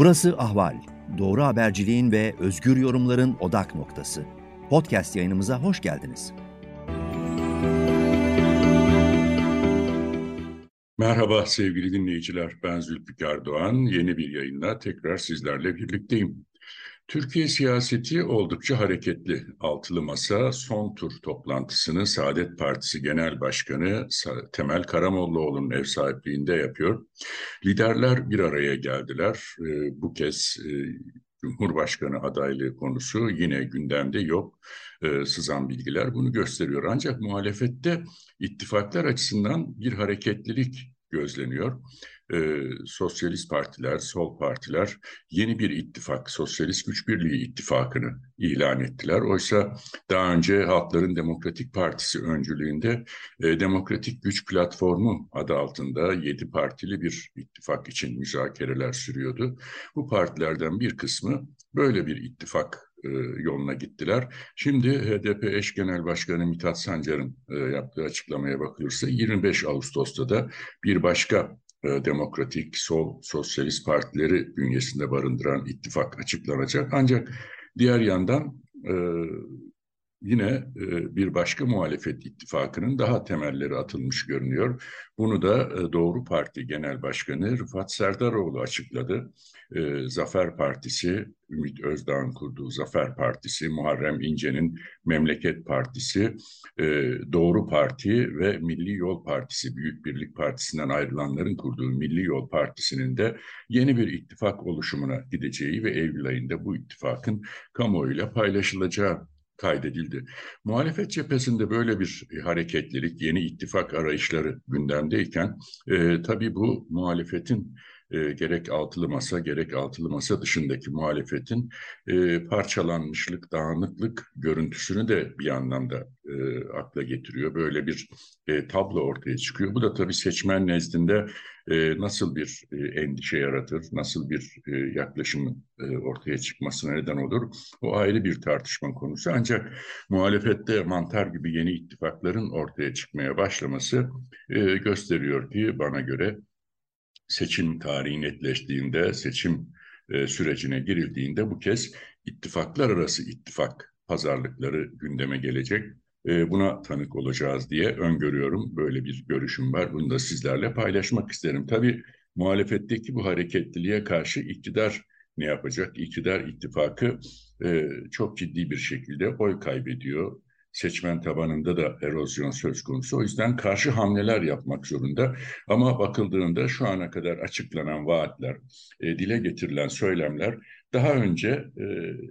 Burası Ahval. Doğru haberciliğin ve özgür yorumların odak noktası. Podcast yayınımıza hoş geldiniz. Merhaba sevgili dinleyiciler. Ben Zülfikar Doğan. Yeni bir yayınla tekrar sizlerle birlikteyim. Türkiye siyaseti oldukça hareketli. Altılı Masa son tur toplantısını Saadet Partisi Genel Başkanı Temel Karamollaoğlu'nun ev sahipliğinde yapıyor. Liderler bir araya geldiler. Ee, bu kez e, Cumhurbaşkanı adaylığı konusu yine gündemde yok. Ee, sızan bilgiler bunu gösteriyor. Ancak muhalefette ittifaklar açısından bir hareketlilik gözleniyor e, sosyalist partiler, sol partiler yeni bir ittifak, Sosyalist Güç Birliği ittifakını ilan ettiler. Oysa daha önce Halkların Demokratik Partisi öncülüğünde e, Demokratik Güç Platformu adı altında yedi partili bir ittifak için müzakereler sürüyordu. Bu partilerden bir kısmı böyle bir ittifak e, yoluna gittiler. Şimdi HDP eş genel başkanı Mithat Sancar'ın e, yaptığı açıklamaya bakılırsa 25 Ağustos'ta da bir başka demokratik, sol, sosyalist partileri bünyesinde barındıran ittifak açıklanacak. Ancak diğer yandan e, yine e, bir başka muhalefet ittifakının daha temelleri atılmış görünüyor. Bunu da e, Doğru Parti Genel Başkanı Rıfat Serdaroğlu açıkladı. E, Zafer Partisi, Ümit Özdağ'ın kurduğu Zafer Partisi, Muharrem İnce'nin Memleket Partisi, Doğru Parti ve Milli Yol Partisi, Büyük Birlik Partisi'nden ayrılanların kurduğu Milli Yol Partisi'nin de yeni bir ittifak oluşumuna gideceği ve Eylül ayında bu ittifakın kamuoyuyla paylaşılacağı kaydedildi. Muhalefet cephesinde böyle bir hareketlilik, yeni ittifak arayışları gündemdeyken e, tabii bu muhalefetin e, gerek altılı masa gerek altılı masa dışındaki muhalefetin e, parçalanmışlık, dağınıklık görüntüsünü de bir anlamda e, akla getiriyor. Böyle bir e, tablo ortaya çıkıyor. Bu da tabii seçmen nezdinde e, nasıl bir e, endişe yaratır, nasıl bir e, yaklaşımın e, ortaya çıkmasına neden olur. O ayrı bir tartışma konusu. Ancak muhalefette mantar gibi yeni ittifakların ortaya çıkmaya başlaması e, gösteriyor ki bana göre seçim tarihi netleştiğinde, seçim e, sürecine girildiğinde bu kez ittifaklar arası ittifak pazarlıkları gündeme gelecek. E, buna tanık olacağız diye öngörüyorum. Böyle bir görüşüm var. Bunu da sizlerle paylaşmak isterim. Tabii muhalefetteki bu hareketliliğe karşı iktidar ne yapacak? İktidar ittifakı e, çok ciddi bir şekilde oy kaybediyor seçmen tabanında da erozyon söz konusu. O yüzden karşı hamleler yapmak zorunda. Ama bakıldığında şu ana kadar açıklanan vaatler, e, dile getirilen söylemler daha önce e,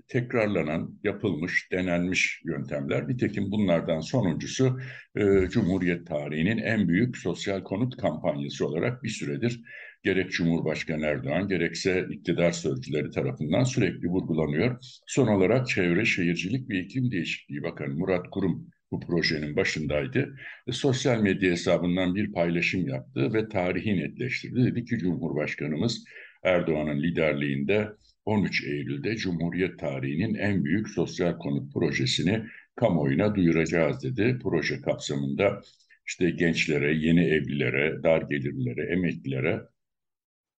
tekrarlanan, yapılmış, denenmiş yöntemler. Nitekim bunlardan sonuncusu e, Cumhuriyet tarihinin en büyük sosyal konut kampanyası olarak bir süredir gerek Cumhurbaşkanı Erdoğan gerekse iktidar sözcüleri tarafından sürekli vurgulanıyor. Son olarak Çevre Şehircilik ve İklim Değişikliği Bakanı Murat Kurum bu projenin başındaydı. E, sosyal medya hesabından bir paylaşım yaptı ve tarihi netleştirdi. Dedi ki Cumhurbaşkanımız Erdoğan'ın liderliğinde 13 Eylül'de Cumhuriyet tarihinin en büyük sosyal konut projesini kamuoyuna duyuracağız dedi. Proje kapsamında işte gençlere, yeni evlilere, dar gelirlilere, emeklilere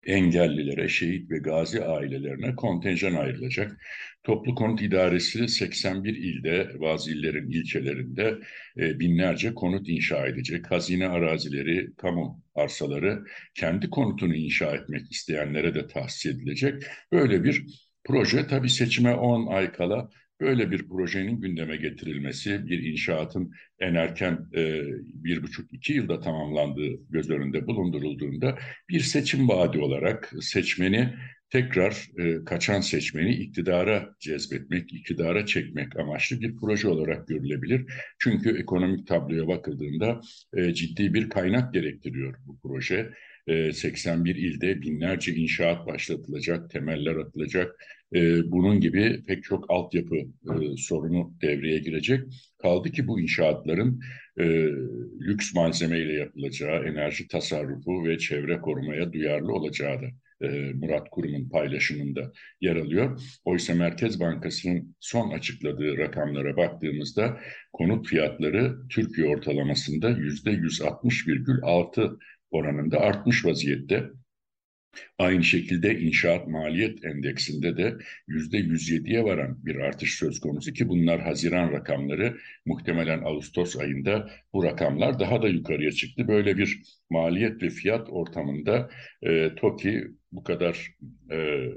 engellilere, şehit ve gazi ailelerine kontenjan ayrılacak. Toplu konut idaresi 81 ilde, bazı ilçelerinde e, binlerce konut inşa edecek. Hazine arazileri, kamu arsaları kendi konutunu inşa etmek isteyenlere de tahsis edilecek. Böyle bir proje tabii seçime 10 ay kala Böyle bir projenin gündeme getirilmesi, bir inşaatın en erken e, bir buçuk iki yılda tamamlandığı göz önünde bulundurulduğunda bir seçim vaadi olarak seçmeni tekrar e, kaçan seçmeni iktidara cezbetmek, iktidara çekmek amaçlı bir proje olarak görülebilir. Çünkü ekonomik tabloya bakıldığında e, ciddi bir kaynak gerektiriyor bu proje. 81 e, ilde binlerce inşaat başlatılacak, temeller atılacak. E, bunun gibi pek çok altyapı e, sorunu devreye girecek. Kaldı ki bu inşaatların lüks malzemeyle yapılacağı, enerji tasarrufu ve çevre korumaya duyarlı olacağı da Murat Kurum'un paylaşımında yer alıyor. Oysa Merkez Bankası'nın son açıkladığı rakamlara baktığımızda konut fiyatları Türkiye ortalamasında yüzde 160,6 oranında artmış vaziyette. Aynı şekilde inşaat maliyet endeksinde de yüzde 107'ye varan bir artış söz konusu ki bunlar Haziran rakamları muhtemelen Ağustos ayında bu rakamlar daha da yukarıya çıktı. Böyle bir maliyet ve fiyat ortamında e, TOKİ bu kadar e,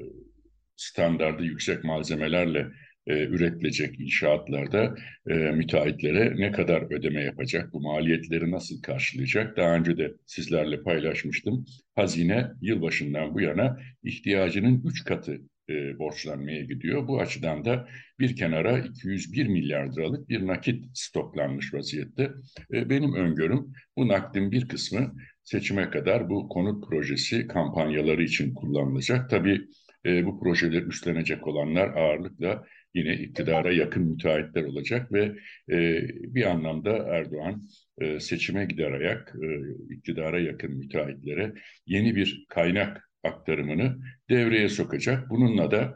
standardı yüksek malzemelerle e, üretilecek inşaatlarda e, müteahhitlere ne kadar ödeme yapacak, bu maliyetleri nasıl karşılayacak? Daha önce de sizlerle paylaşmıştım. Hazine yılbaşından bu yana ihtiyacının üç katı e, borçlanmaya gidiyor. Bu açıdan da bir kenara 201 milyar liralık bir nakit stoklanmış vaziyette. E, benim öngörüm bu nakdin bir kısmı seçime kadar bu konut projesi kampanyaları için kullanılacak. Tabii e, bu projeleri üstlenecek olanlar ağırlıkla yine iktidara yakın müteahhitler olacak ve e, bir anlamda Erdoğan e, seçime gider ayak e, iktidara yakın müteahhitlere yeni bir kaynak aktarımını devreye sokacak. Bununla da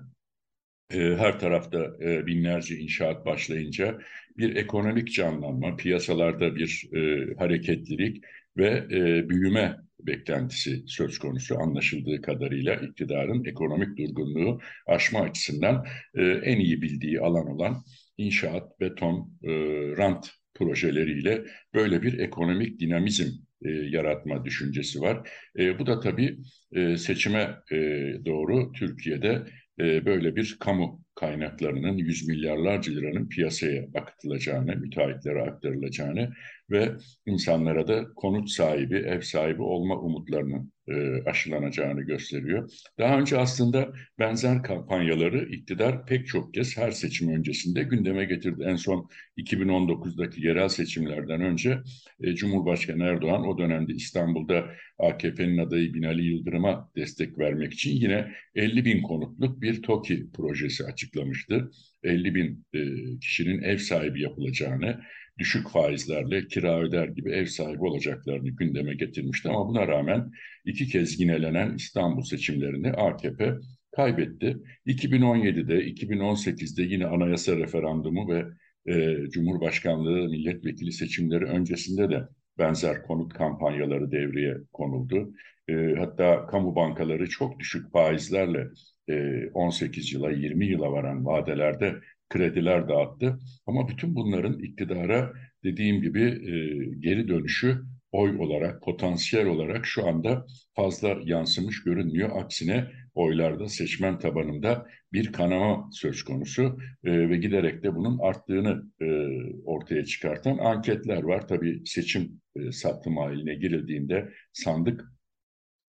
e, her tarafta e, binlerce inşaat başlayınca bir ekonomik canlanma, piyasalarda bir e, hareketlilik ve e, büyüme beklentisi söz konusu anlaşıldığı kadarıyla iktidarın ekonomik durgunluğu aşma açısından e, en iyi bildiği alan olan inşaat, beton, e, rant projeleriyle böyle bir ekonomik dinamizm e, yaratma düşüncesi var. E, bu da tabii e, seçime e, doğru Türkiye'de e, böyle bir kamu kaynaklarının yüz milyarlarca liranın piyasaya akıtılacağını, müteahhitlere aktarılacağını ve insanlara da konut sahibi, ev sahibi olma umutlarının e, aşılanacağını gösteriyor. Daha önce aslında benzer kampanyaları iktidar pek çok kez her seçim öncesinde gündeme getirdi. En son 2019'daki yerel seçimlerden önce e, Cumhurbaşkanı Erdoğan o dönemde İstanbul'da AKP'nin adayı Binali Yıldırım'a destek vermek için yine 50 bin konutluk bir TOKİ projesi açıklamıştı. 50 bin e, kişinin ev sahibi yapılacağını, düşük faizlerle kira öder gibi ev sahibi olacaklarını gündeme getirmişti. Ama buna rağmen iki kez yinelenen İstanbul seçimlerini AKP kaybetti. 2017'de, 2018'de yine anayasa referandumu ve e, Cumhurbaşkanlığı milletvekili seçimleri öncesinde de benzer konut kampanyaları devreye konuldu. E, hatta kamu bankaları çok düşük faizlerle e, 18 yıla 20 yıla varan vadelerde krediler dağıttı. Ama bütün bunların iktidara dediğim gibi e, geri dönüşü oy olarak, potansiyel olarak şu anda fazla yansımış görünmüyor. Aksine oylarda, seçmen tabanında bir kanama söz konusu e, ve giderek de bunun arttığını e, ortaya çıkartan anketler var. Tabii seçim e, satım haline girildiğinde sandık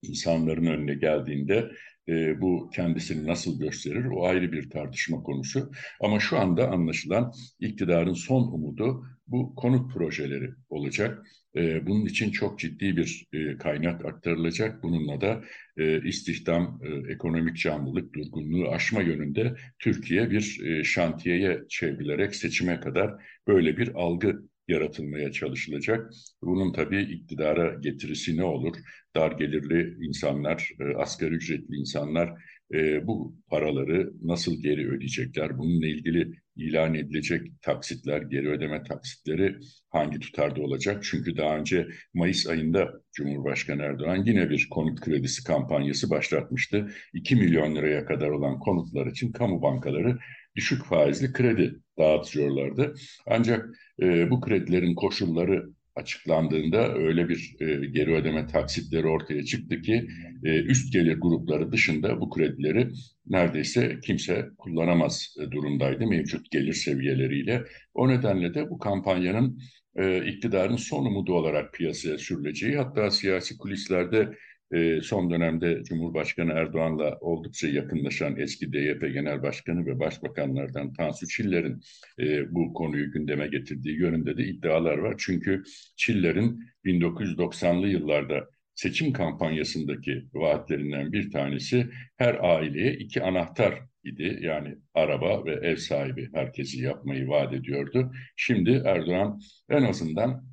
insanların önüne geldiğinde e, bu kendisini nasıl gösterir o ayrı bir tartışma konusu. Ama şu anda anlaşılan iktidarın son umudu bu konut projeleri olacak. E, bunun için çok ciddi bir e, kaynak aktarılacak. Bununla da e, istihdam, e, ekonomik canlılık, durgunluğu aşma yönünde Türkiye bir e, şantiyeye çevrilerek seçime kadar böyle bir algı yaratılmaya çalışılacak. Bunun tabii iktidara getirisi ne olur? Dar gelirli insanlar, e, asgari ücretli insanlar e, bu paraları nasıl geri ödeyecekler? Bununla ilgili ilan edilecek taksitler, geri ödeme taksitleri hangi tutarda olacak? Çünkü daha önce Mayıs ayında Cumhurbaşkanı Erdoğan yine bir konut kredisi kampanyası başlatmıştı. 2 milyon liraya kadar olan konutlar için kamu bankaları düşük faizli kredi dağıtıyorlardı. Ancak e, bu kredilerin koşulları açıklandığında öyle bir e, geri ödeme taksitleri ortaya çıktı ki e, üst gelir grupları dışında bu kredileri neredeyse kimse kullanamaz e, durumdaydı mevcut gelir seviyeleriyle. O nedenle de bu kampanyanın e, iktidarın son umudu olarak piyasaya sürüleceği hatta siyasi kulislerde e, son dönemde Cumhurbaşkanı Erdoğan'la oldukça yakınlaşan eski DYP Genel Başkanı ve Başbakanlardan Tansu Çiller'in e, bu konuyu gündeme getirdiği yönünde de iddialar var. Çünkü Çiller'in 1990'lı yıllarda seçim kampanyasındaki vaatlerinden bir tanesi her aileye iki anahtar idi. Yani araba ve ev sahibi herkesi yapmayı vaat ediyordu. Şimdi Erdoğan en azından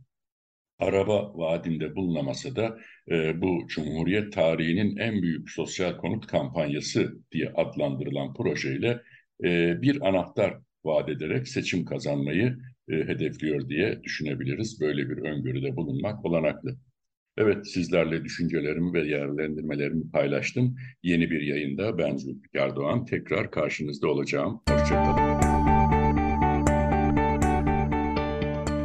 araba vaadinde bulunamasa da e, bu Cumhuriyet tarihinin en büyük sosyal konut kampanyası diye adlandırılan projeyle e, bir anahtar vaat ederek seçim kazanmayı e, hedefliyor diye düşünebiliriz. Böyle bir öngörüde bulunmak olanaklı. Evet, sizlerle düşüncelerimi ve değerlendirmelerimi paylaştım. Yeni bir yayında ben Zülfikar Doğan. Tekrar karşınızda olacağım. Hoşçakalın.